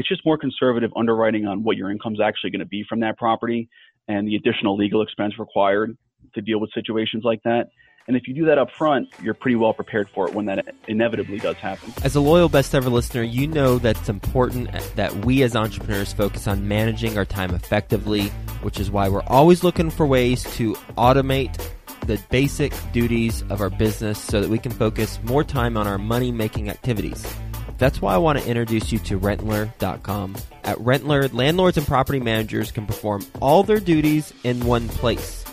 It's just more conservative underwriting on what your income is actually going to be from that property and the additional legal expense required to deal with situations like that. And if you do that up front, you're pretty well prepared for it when that inevitably does happen. As a loyal best ever listener, you know that it's important that we as entrepreneurs focus on managing our time effectively, which is why we're always looking for ways to automate the basic duties of our business so that we can focus more time on our money making activities. That's why I want to introduce you to Rentler.com. At Rentler, landlords and property managers can perform all their duties in one place.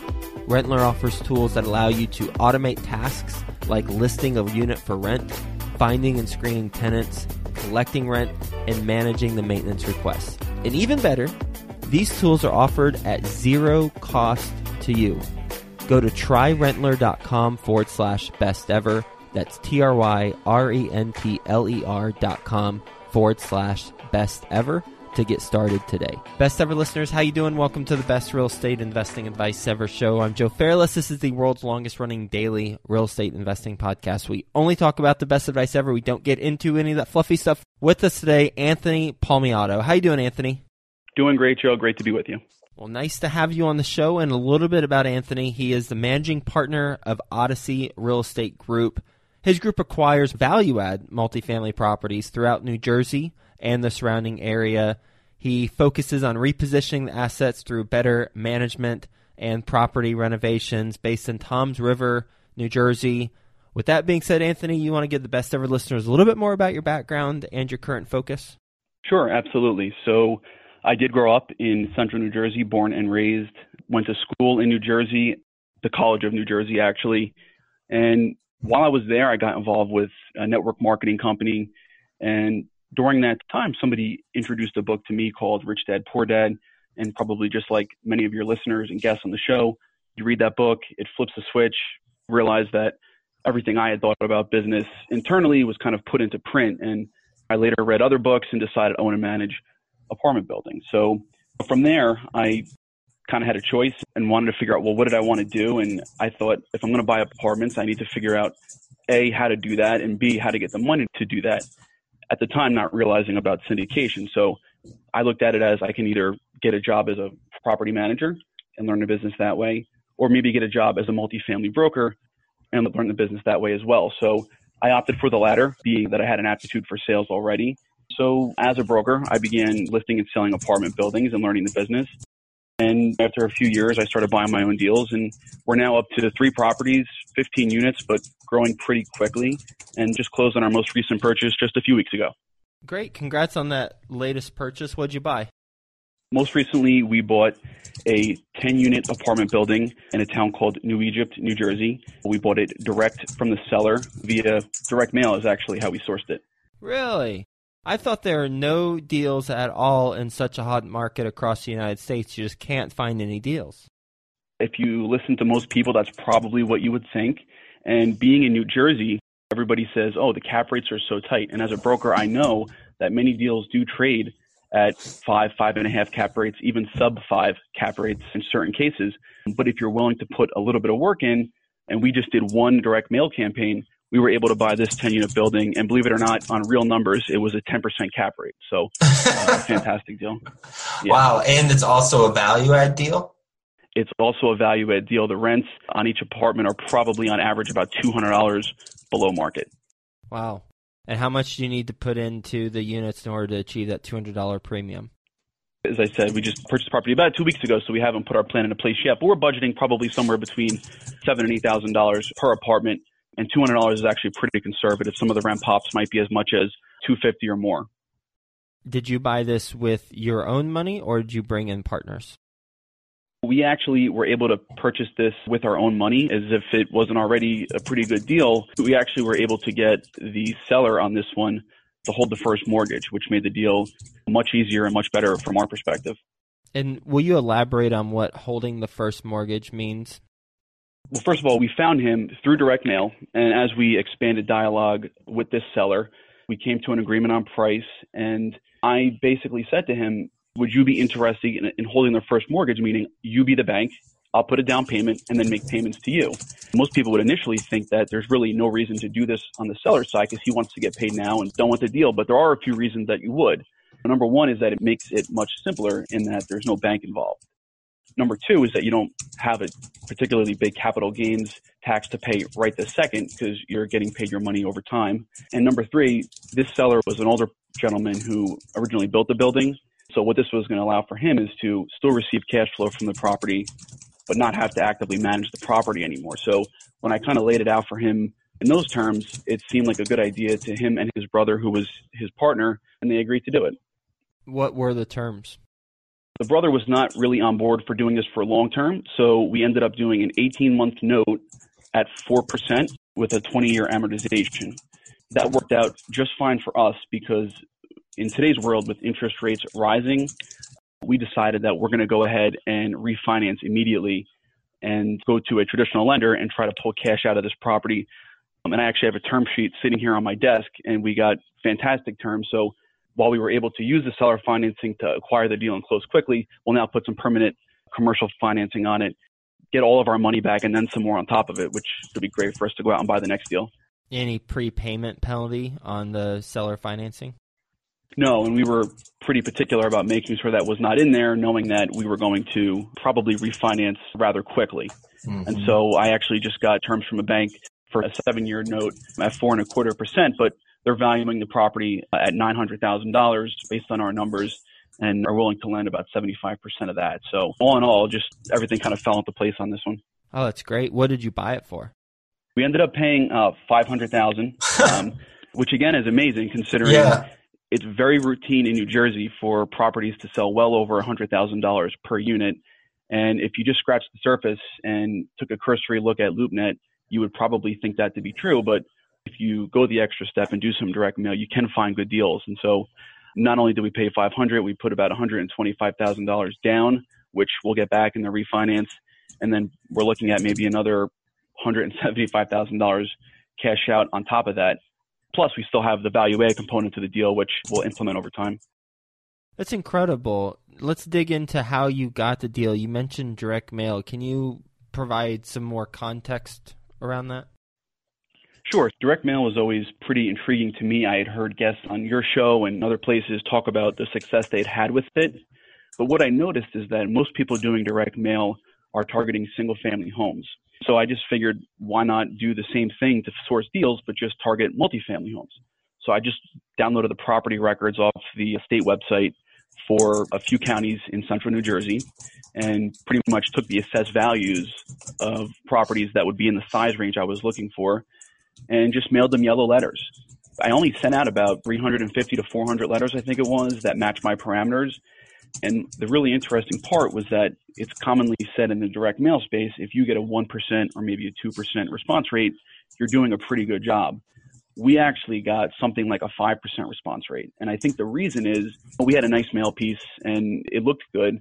Rentler offers tools that allow you to automate tasks like listing a unit for rent, finding and screening tenants, collecting rent, and managing the maintenance requests. And even better, these tools are offered at zero cost to you. Go to tryrentler.com forward slash best ever. That's T R Y R E N T L E R dot com forward slash best ever to get started today. Best ever listeners, how you doing? Welcome to the best real estate investing advice ever show. I'm Joe Fairless. This is the world's longest running daily real estate investing podcast. We only talk about the best advice ever. We don't get into any of that fluffy stuff. With us today, Anthony Palmiotto. How you doing, Anthony? Doing great, Joe. Great to be with you. Well, nice to have you on the show and a little bit about Anthony. He is the managing partner of Odyssey Real Estate Group. His group acquires value add multifamily properties throughout New Jersey and the surrounding area. He focuses on repositioning the assets through better management and property renovations based in Toms River, New Jersey. With that being said, Anthony, you want to give the best ever listeners a little bit more about your background and your current focus? Sure, absolutely. So, I did grow up in central New Jersey, born and raised, went to school in New Jersey, the College of New Jersey, actually. And while I was there, I got involved with a network marketing company and during that time, somebody introduced a book to me called Rich Dad Poor Dad. And probably just like many of your listeners and guests on the show, you read that book, it flips a switch, realize that everything I had thought about business internally was kind of put into print. And I later read other books and decided I want to manage apartment buildings. So from there, I kind of had a choice and wanted to figure out, well, what did I want to do? And I thought, if I'm going to buy apartments, I need to figure out A, how to do that, and B, how to get the money to do that at the time not realizing about syndication. So I looked at it as I can either get a job as a property manager and learn the business that way, or maybe get a job as a multifamily broker and learn the business that way as well. So I opted for the latter, being that I had an aptitude for sales already. So as a broker, I began listing and selling apartment buildings and learning the business. And after a few years, I started buying my own deals, and we're now up to three properties, 15 units, but growing pretty quickly, and just closed on our most recent purchase just a few weeks ago. Great. Congrats on that latest purchase. What'd you buy? Most recently, we bought a 10 unit apartment building in a town called New Egypt, New Jersey. We bought it direct from the seller via direct mail, is actually how we sourced it. Really? I thought there are no deals at all in such a hot market across the United States. You just can't find any deals. If you listen to most people, that's probably what you would think. And being in New Jersey, everybody says, oh, the cap rates are so tight. And as a broker, I know that many deals do trade at five, five and a half cap rates, even sub five cap rates in certain cases. But if you're willing to put a little bit of work in, and we just did one direct mail campaign, we were able to buy this 10 unit building. And believe it or not, on real numbers, it was a 10% cap rate. So, uh, fantastic deal. Yeah. Wow. And it's also a value add deal? It's also a value add deal. The rents on each apartment are probably on average about $200 below market. Wow. And how much do you need to put into the units in order to achieve that $200 premium? As I said, we just purchased property about two weeks ago, so we haven't put our plan into place yet. But we're budgeting probably somewhere between seven and eight thousand dollars per apartment and $200 is actually pretty conservative. Some of the rent pops might be as much as 250 or more. Did you buy this with your own money or did you bring in partners? We actually were able to purchase this with our own money as if it wasn't already a pretty good deal. We actually were able to get the seller on this one to hold the first mortgage, which made the deal much easier and much better from our perspective. And will you elaborate on what holding the first mortgage means? Well, first of all, we found him through direct mail. And as we expanded dialogue with this seller, we came to an agreement on price. And I basically said to him, Would you be interested in, in holding the first mortgage? Meaning, you be the bank, I'll put a down payment and then make payments to you. Most people would initially think that there's really no reason to do this on the seller's side because he wants to get paid now and don't want the deal. But there are a few reasons that you would. Number one is that it makes it much simpler in that there's no bank involved. Number two is that you don't have a particularly big capital gains tax to pay right this second because you're getting paid your money over time. And number three, this seller was an older gentleman who originally built the building. So what this was going to allow for him is to still receive cash flow from the property, but not have to actively manage the property anymore. So when I kind of laid it out for him in those terms, it seemed like a good idea to him and his brother, who was his partner, and they agreed to do it. What were the terms? The brother was not really on board for doing this for long term, so we ended up doing an 18 month note at 4% with a 20 year amortization. That worked out just fine for us because in today's world with interest rates rising, we decided that we're going to go ahead and refinance immediately and go to a traditional lender and try to pull cash out of this property. Um, and I actually have a term sheet sitting here on my desk, and we got fantastic terms. So while we were able to use the seller financing to acquire the deal and close quickly, we'll now put some permanent commercial financing on it, get all of our money back, and then some more on top of it, which would be great for us to go out and buy the next deal. Any prepayment penalty on the seller financing? No, and we were pretty particular about making sure that was not in there, knowing that we were going to probably refinance rather quickly. Mm-hmm. And so I actually just got terms from a bank for a seven year note at four and a quarter percent, but they're valuing the property at $900,000 based on our numbers and are willing to lend about 75% of that. So all in all, just everything kind of fell into place on this one. Oh, that's great. What did you buy it for? We ended up paying uh, 500,000, um, which again is amazing considering yeah. it's very routine in New Jersey for properties to sell well over $100,000 per unit. And if you just scratched the surface and took a cursory look at LoopNet, you would probably think that to be true. But if you go the extra step and do some direct mail, you can find good deals. And so not only did we pay 500, we put about $125,000 down, which we'll get back in the refinance. And then we're looking at maybe another $175,000 cash out on top of that. Plus, we still have the value add component to the deal, which we'll implement over time. That's incredible. Let's dig into how you got the deal. You mentioned direct mail. Can you provide some more context around that? Sure. Direct mail was always pretty intriguing to me. I had heard guests on your show and other places talk about the success they'd had with it. But what I noticed is that most people doing direct mail are targeting single family homes. So I just figured why not do the same thing to source deals, but just target multifamily homes. So I just downloaded the property records off the state website for a few counties in central New Jersey and pretty much took the assessed values of properties that would be in the size range I was looking for and just mailed them yellow letters. I only sent out about 350 to 400 letters, I think it was, that matched my parameters. And the really interesting part was that it's commonly said in the direct mail space if you get a 1% or maybe a 2% response rate, you're doing a pretty good job. We actually got something like a 5% response rate. And I think the reason is we had a nice mail piece and it looked good.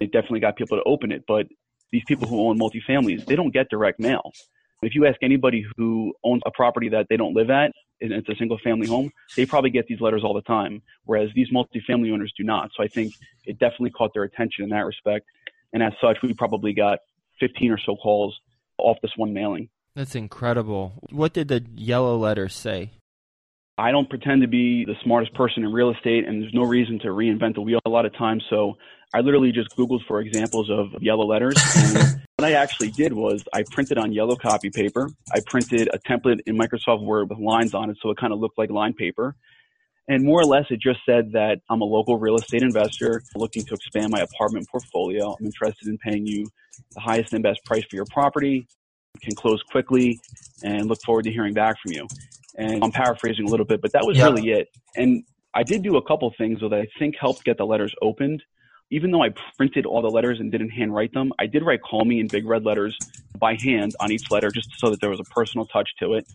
It definitely got people to open it. But these people who own multifamilies, they don't get direct mail. If you ask anybody who owns a property that they don't live at, and it's a single family home, they probably get these letters all the time, whereas these multifamily owners do not. So I think it definitely caught their attention in that respect. And as such, we probably got 15 or so calls off this one mailing. That's incredible. What did the yellow letters say? I don't pretend to be the smartest person in real estate, and there's no reason to reinvent the wheel a lot of times. So I literally just Googled for examples of yellow letters. And what I actually did was I printed on yellow copy paper. I printed a template in Microsoft Word with lines on it so it kind of looked like line paper. And more or less, it just said that I'm a local real estate investor looking to expand my apartment portfolio. I'm interested in paying you the highest and best price for your property, can close quickly, and look forward to hearing back from you. And I'm paraphrasing a little bit, but that was yeah. really it. And I did do a couple things that I think helped get the letters opened even though I printed all the letters and didn't handwrite them, I did write call me in big red letters by hand on each letter just so that there was a personal touch to it.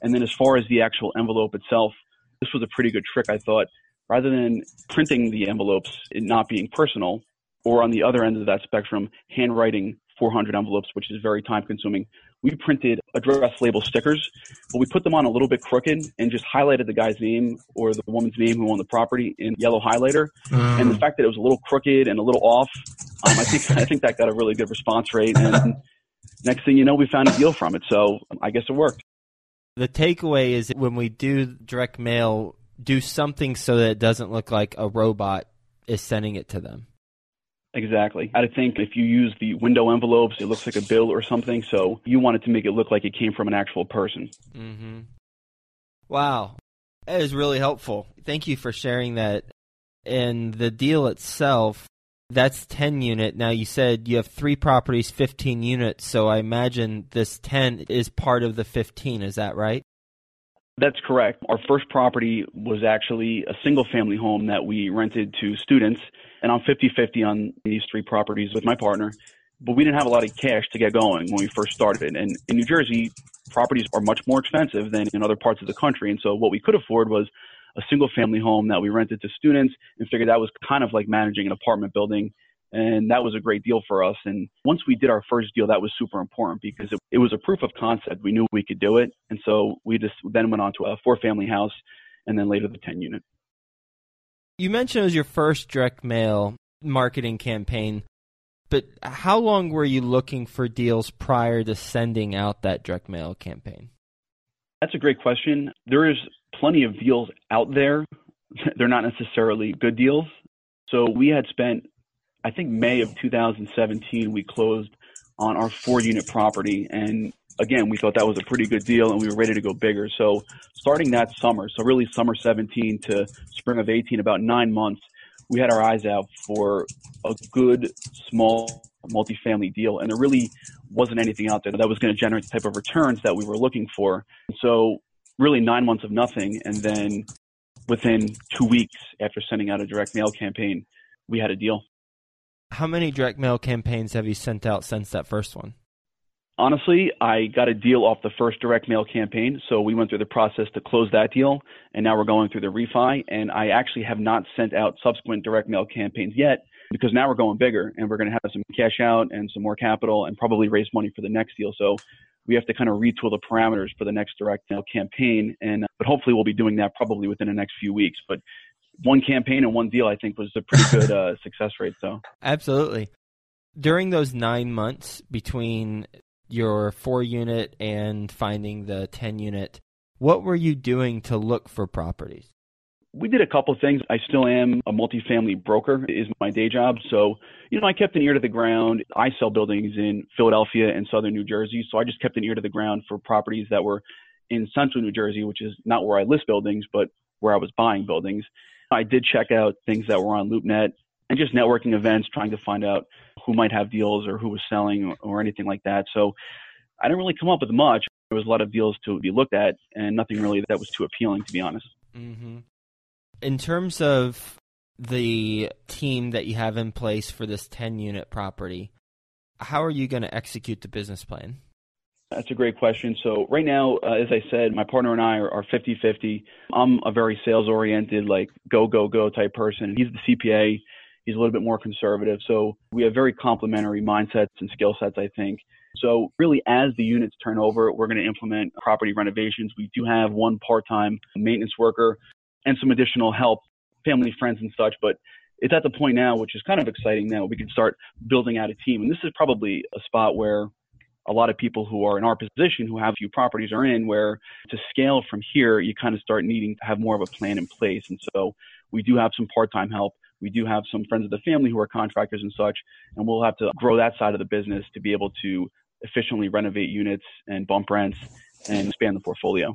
And then as far as the actual envelope itself, this was a pretty good trick, I thought. Rather than printing the envelopes and not being personal, or on the other end of that spectrum, handwriting 400 envelopes, which is very time consuming, we printed address label stickers, but we put them on a little bit crooked and just highlighted the guy's name or the woman's name who owned the property in yellow highlighter. Mm. And the fact that it was a little crooked and a little off, um, I think I think that got a really good response rate. And next thing you know, we found a deal from it. So I guess it worked. The takeaway is when we do direct mail, do something so that it doesn't look like a robot is sending it to them. Exactly. I think if you use the window envelopes, it looks like a bill or something. So you wanted to make it look like it came from an actual person. Mm-hmm. Wow. That is really helpful. Thank you for sharing that. And the deal itself, that's 10 unit. Now you said you have three properties, 15 units. So I imagine this 10 is part of the 15. Is that right? That's correct. Our first property was actually a single family home that we rented to students. And I'm 50 50 on these three properties with my partner. But we didn't have a lot of cash to get going when we first started. And in New Jersey, properties are much more expensive than in other parts of the country. And so what we could afford was a single family home that we rented to students and figured that was kind of like managing an apartment building. And that was a great deal for us. And once we did our first deal, that was super important because it, it was a proof of concept. We knew we could do it. And so we just then went on to a four family house and then later the 10 unit. You mentioned it was your first direct mail marketing campaign, but how long were you looking for deals prior to sending out that direct mail campaign? That's a great question. There is plenty of deals out there. They're not necessarily good deals. So we had spent, I think, May of 2017, we closed on our four unit property. And again, we thought that was a pretty good deal and we were ready to go bigger. So starting that summer, so really summer 17 to spring of 18, about nine months, we had our eyes out for a good small multifamily deal. And there really wasn't anything out there that was going to generate the type of returns that we were looking for. So really nine months of nothing. And then within two weeks after sending out a direct mail campaign, we had a deal. How many direct mail campaigns have you sent out since that first one? Honestly, I got a deal off the first direct mail campaign. So we went through the process to close that deal. And now we're going through the refi. And I actually have not sent out subsequent direct mail campaigns yet because now we're going bigger and we're going to have some cash out and some more capital and probably raise money for the next deal. So we have to kind of retool the parameters for the next direct mail campaign. And, but hopefully we'll be doing that probably within the next few weeks. But one campaign and one deal, I think was a pretty good uh, success rate. So absolutely. During those nine months between your four unit and finding the 10 unit, what were you doing to look for properties? We did a couple things. I still am a multifamily broker is my day job. So, you know, I kept an ear to the ground. I sell buildings in Philadelphia and southern New Jersey. So I just kept an ear to the ground for properties that were in central New Jersey, which is not where I list buildings, but where I was buying buildings. I did check out things that were on LoopNet and just networking events, trying to find out who might have deals or who was selling or, anything like that. So I didn't really come up with much. There was a lot of deals to be looked at, and nothing really that was too appealing, to be honest. Mm-hmm. In terms of the team that you have in place for this 10 unit property, how are you going to execute the business plan? That's a great question. So right now, uh, as I said, my partner and I are 50-50. I'm a very sales-oriented, like go, go, go type person. He's the CPA. He's a little bit more conservative. So we have very complementary mindsets and skill sets, I think. So really, as the units turn over, we're going to implement property renovations. We do have one part-time maintenance worker and some additional help, family, friends, and such. But it's at the point now, which is kind of exciting now, we can start building out a team. And this is probably a spot where a lot of people who are in our position who have few properties are in where to scale from here, you kind of start needing to have more of a plan in place. And so we do have some part-time help. We do have some friends of the family who are contractors and such, and we'll have to grow that side of the business to be able to efficiently renovate units and bump rents and expand the portfolio.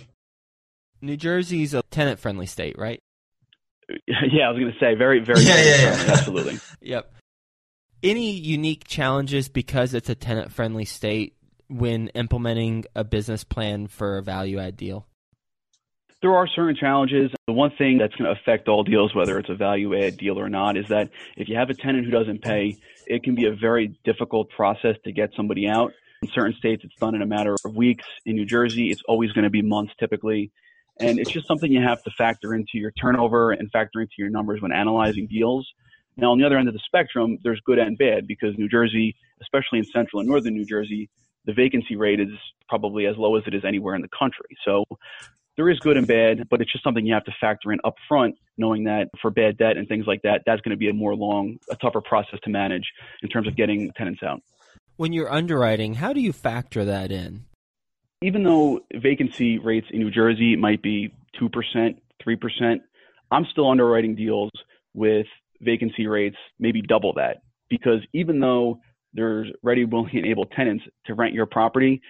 New Jersey's a tenant friendly state, right? Yeah, I was going to say very, very, yeah, yeah, yeah. absolutely. yep. Any unique challenges because it's a tenant friendly state when implementing a business plan for a value add deal? There are certain challenges. The one thing that's going to affect all deals, whether it's a value add deal or not, is that if you have a tenant who doesn't pay, it can be a very difficult process to get somebody out. In certain states, it's done in a matter of weeks. In New Jersey, it's always going to be months typically. And it's just something you have to factor into your turnover and factor into your numbers when analyzing deals. Now, on the other end of the spectrum, there's good and bad because New Jersey, especially in central and northern New Jersey, the vacancy rate is probably as low as it is anywhere in the country. So there is good and bad, but it's just something you have to factor in up front, knowing that for bad debt and things like that, that's going to be a more long, a tougher process to manage in terms of getting tenants out. When you're underwriting, how do you factor that in? Even though vacancy rates in New Jersey might be 2%, 3%, I'm still underwriting deals with vacancy rates maybe double that because even though there's ready, willing, and able tenants to rent your property,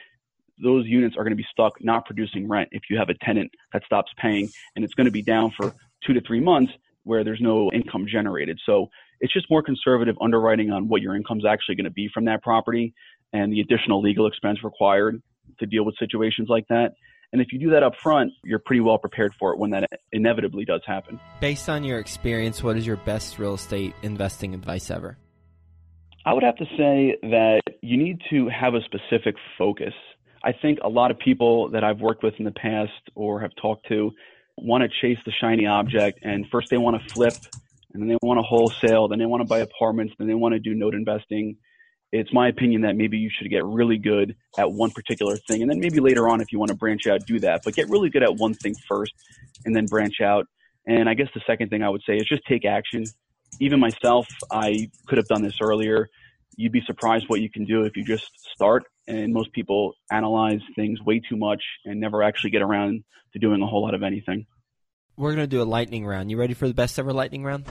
those units are going to be stuck not producing rent if you have a tenant that stops paying and it's going to be down for two to three months where there's no income generated. So it's just more conservative underwriting on what your income is actually going to be from that property and the additional legal expense required to deal with situations like that. And if you do that up front, you're pretty well prepared for it when that inevitably does happen. Based on your experience, what is your best real estate investing advice ever? I would have to say that you need to have a specific focus. I think a lot of people that I've worked with in the past or have talked to want to chase the shiny object and first they want to flip and then they want to wholesale, then they want to buy apartments, then they want to do note investing. It's my opinion that maybe you should get really good at one particular thing and then maybe later on if you want to branch out do that, but get really good at one thing first and then branch out. And I guess the second thing I would say is just take action. Even myself, I could have done this earlier. You'd be surprised what you can do if you just start and most people analyze things way too much and never actually get around to doing a whole lot of anything. We're going to do a lightning round. You ready for the best ever lightning round?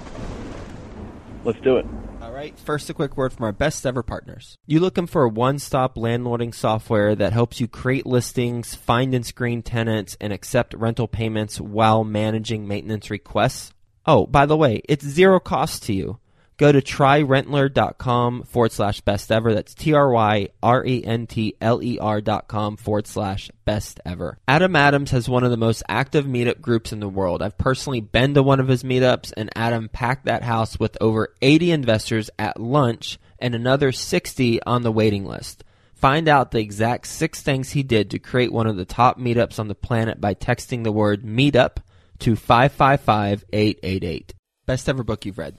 Let's do it. All right. First, a quick word from our best ever partners. You looking for a one-stop landlording software that helps you create listings, find and screen tenants, and accept rental payments while managing maintenance requests? Oh, by the way, it's zero cost to you. Go to tryrentler.com forward slash best ever. That's T R Y R E N T L E R dot com forward slash best ever. Adam Adams has one of the most active meetup groups in the world. I've personally been to one of his meetups, and Adam packed that house with over 80 investors at lunch and another 60 on the waiting list. Find out the exact six things he did to create one of the top meetups on the planet by texting the word meetup to 555 888. Best ever book you've read.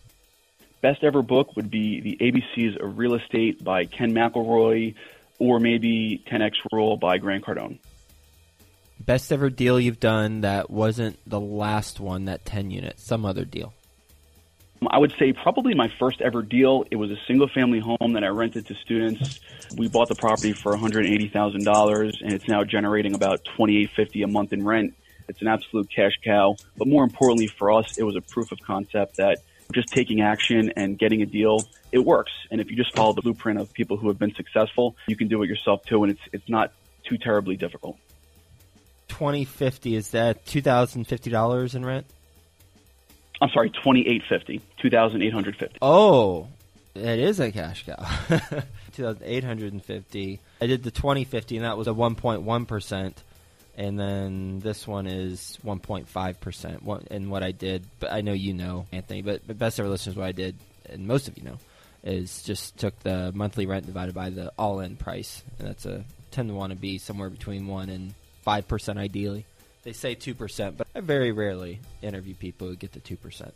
Best ever book would be The ABCs of Real Estate by Ken McElroy or maybe 10X Rule by Grant Cardone. Best ever deal you've done that wasn't the last one, that 10 unit, some other deal. Um, I would say probably my first ever deal. It was a single family home that I rented to students. We bought the property for $180,000 and it's now generating about $28.50 a month in rent. It's an absolute cash cow. But more importantly for us, it was a proof of concept that just taking action and getting a deal, it works. And if you just follow the blueprint of people who have been successful, you can do it yourself too, and it's it's not too terribly difficult. Twenty fifty is that two thousand fifty dollars in rent? I'm sorry, twenty eight fifty, two thousand eight hundred fifty. Oh, it is a cash cow. two thousand eight hundred and fifty. I did the twenty fifty, and that was a one point one percent and then this one is 1.5 percent. And what I did, but I know you know, Anthony, but, but best ever listeners, what I did, and most of you know, is just took the monthly rent divided by the all-in price, and that's a tend to want to be somewhere between one and five percent, ideally. They say two percent, but I very rarely interview people who get to two percent.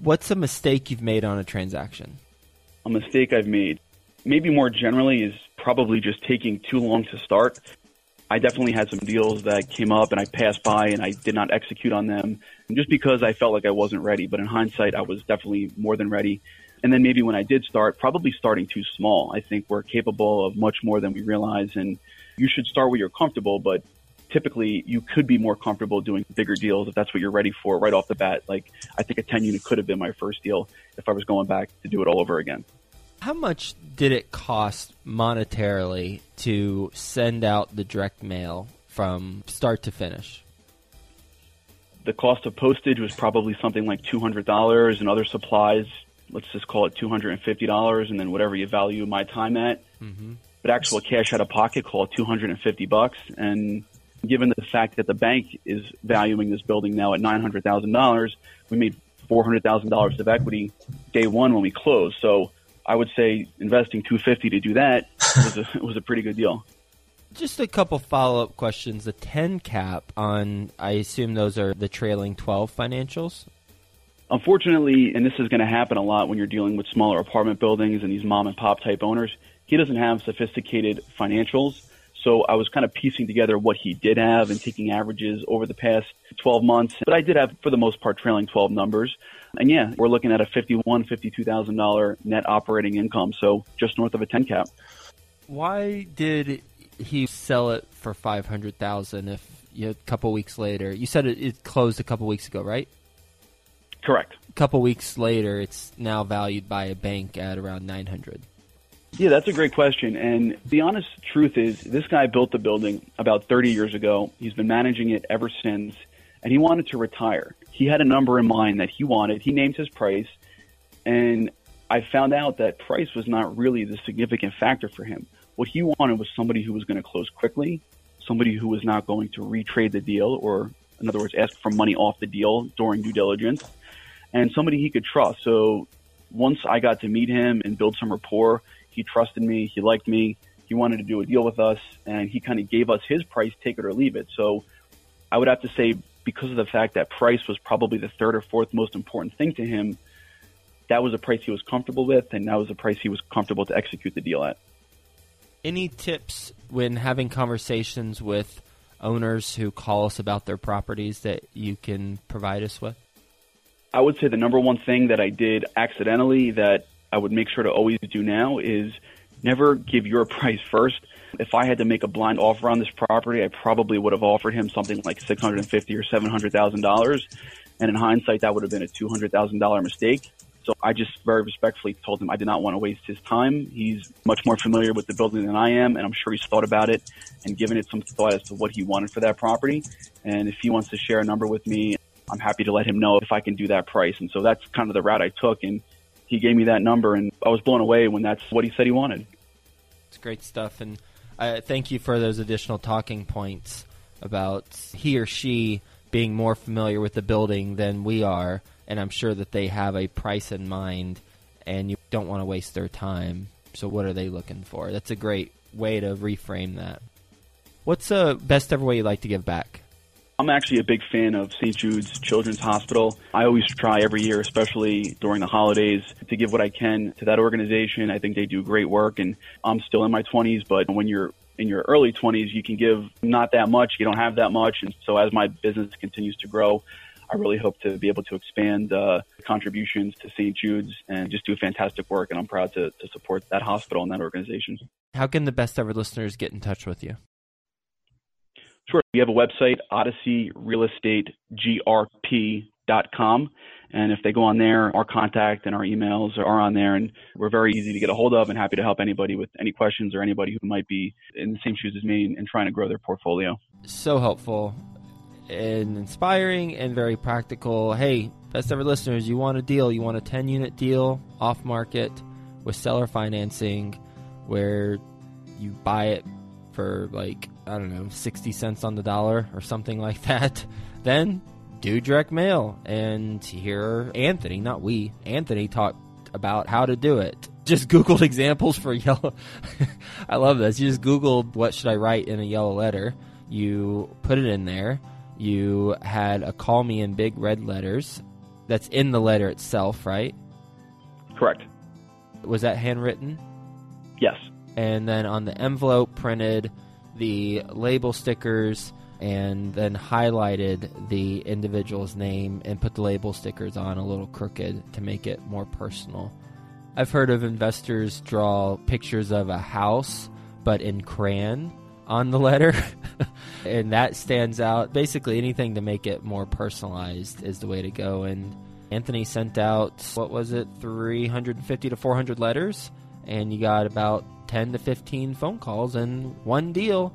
What's a mistake you've made on a transaction? A mistake I've made, maybe more generally, is probably just taking too long to start. I definitely had some deals that came up and I passed by and I did not execute on them just because I felt like I wasn't ready. But in hindsight, I was definitely more than ready. And then maybe when I did start, probably starting too small. I think we're capable of much more than we realize. And you should start where you're comfortable, but typically you could be more comfortable doing bigger deals if that's what you're ready for right off the bat. Like I think a 10 unit could have been my first deal if I was going back to do it all over again. How much did it cost monetarily to send out the direct mail from start to finish? The cost of postage was probably something like $200 and other supplies, let's just call it $250 and then whatever you value my time at. Mm-hmm. But actual cash out of pocket, call it 250 bucks. And given the fact that the bank is valuing this building now at $900,000, we made $400,000 of equity day one when we closed. So I would say investing 250 to do that was a, was a pretty good deal. Just a couple follow up questions. The 10 cap on, I assume those are the trailing 12 financials? Unfortunately, and this is going to happen a lot when you're dealing with smaller apartment buildings and these mom and pop type owners, he doesn't have sophisticated financials. So I was kind of piecing together what he did have and taking averages over the past 12 months. But I did have, for the most part, trailing 12 numbers. And yeah, we're looking at a fifty-one, fifty-two thousand dollar net operating income, so just north of a ten cap. Why did he sell it for five hundred thousand? If you know, a couple weeks later, you said it, it closed a couple weeks ago, right? Correct. A couple weeks later, it's now valued by a bank at around 900. Yeah, that's a great question. And the honest truth is, this guy built the building about 30 years ago. He's been managing it ever since, and he wanted to retire. He had a number in mind that he wanted. He named his price, and I found out that price was not really the significant factor for him. What he wanted was somebody who was going to close quickly, somebody who was not going to retrade the deal, or in other words, ask for money off the deal during due diligence, and somebody he could trust. So once I got to meet him and build some rapport, he trusted me, he liked me, he wanted to do a deal with us, and he kind of gave us his price, take it or leave it. So I would have to say, because of the fact that price was probably the third or fourth most important thing to him, that was a price he was comfortable with, and that was a price he was comfortable to execute the deal at. Any tips when having conversations with owners who call us about their properties that you can provide us with? I would say the number one thing that I did accidentally that I would make sure to always do now is never give your price first. If I had to make a blind offer on this property, I probably would have offered him something like six hundred and fifty or seven hundred thousand dollars, and in hindsight, that would have been a two hundred thousand dollar mistake. So I just very respectfully told him I did not want to waste his time. He's much more familiar with the building than I am, and I'm sure he's thought about it and given it some thought as to what he wanted for that property. And if he wants to share a number with me, I'm happy to let him know if I can do that price. And so that's kind of the route I took. And he gave me that number, and I was blown away when that's what he said he wanted. It's great stuff, and uh, thank you for those additional talking points about he or she being more familiar with the building than we are and I'm sure that they have a price in mind, and you don't want to waste their time. So, what are they looking for? That's a great way to reframe that. What's the best ever way you like to give back? I'm actually a big fan of St. Jude's Children's Hospital. I always try every year, especially during the holidays, to give what I can to that organization. I think they do great work, and I'm still in my 20s, but when you're in your early 20s, you can give not that much. You don't have that much. And so as my business continues to grow, I really hope to be able to expand uh, contributions to St. Jude's and just do fantastic work. And I'm proud to, to support that hospital and that organization. How can the best ever listeners get in touch with you? Sure. We have a website, odysseyrealestategrp.com. And if they go on there, our contact and our emails are on there. And we're very easy to get a hold of and happy to help anybody with any questions or anybody who might be in the same shoes as me and trying to grow their portfolio. So helpful and inspiring and very practical. Hey, best ever listeners, you want a deal, you want a 10 unit deal off market with seller financing where you buy it for like, I don't know, 60 cents on the dollar or something like that, then do direct mail. And here, Anthony, not we, Anthony talked about how to do it. Just Googled examples for yellow. I love this. You just Googled what should I write in a yellow letter. You put it in there you had a call me in big red letters. That's in the letter itself, right? Correct. Was that handwritten? Yes. And then on the envelope, printed the label stickers and then highlighted the individual's name and put the label stickers on a little crooked to make it more personal. I've heard of investors draw pictures of a house, but in crayon on the letter. and that stands out. Basically, anything to make it more personalized is the way to go. And Anthony sent out, what was it, 350 to 400 letters, and you got about 10 to 15 phone calls and one deal.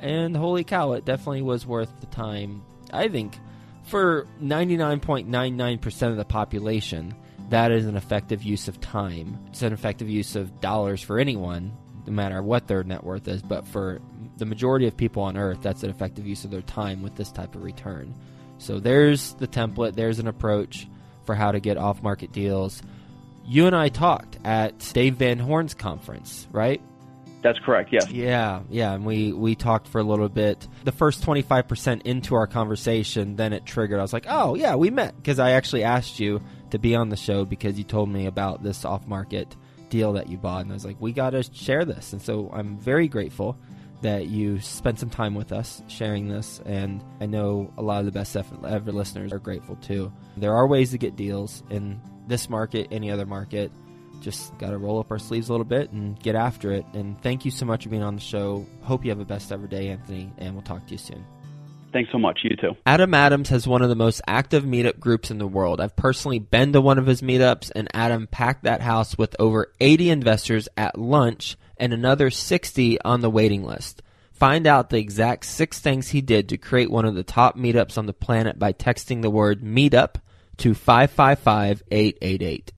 And holy cow, it definitely was worth the time. I think for 99.99% of the population, that is an effective use of time. It's an effective use of dollars for anyone, no matter what their net worth is. But for the majority of people on earth, that's an effective use of their time with this type of return. So there's the template, there's an approach for how to get off market deals. You and I talked at Dave Van Horn's conference, right? That's correct. Yes. Yeah, yeah, and we we talked for a little bit. The first twenty five percent into our conversation, then it triggered. I was like, "Oh yeah, we met," because I actually asked you to be on the show because you told me about this off market deal that you bought, and I was like, "We got to share this." And so I'm very grateful that you spent some time with us sharing this, and I know a lot of the best ever listeners are grateful too. There are ways to get deals in this market, any other market. Just got to roll up our sleeves a little bit and get after it. And thank you so much for being on the show. Hope you have a best ever day, Anthony, and we'll talk to you soon. Thanks so much. You too. Adam Adams has one of the most active meetup groups in the world. I've personally been to one of his meetups, and Adam packed that house with over 80 investors at lunch and another 60 on the waiting list. Find out the exact six things he did to create one of the top meetups on the planet by texting the word meetup to 555 888.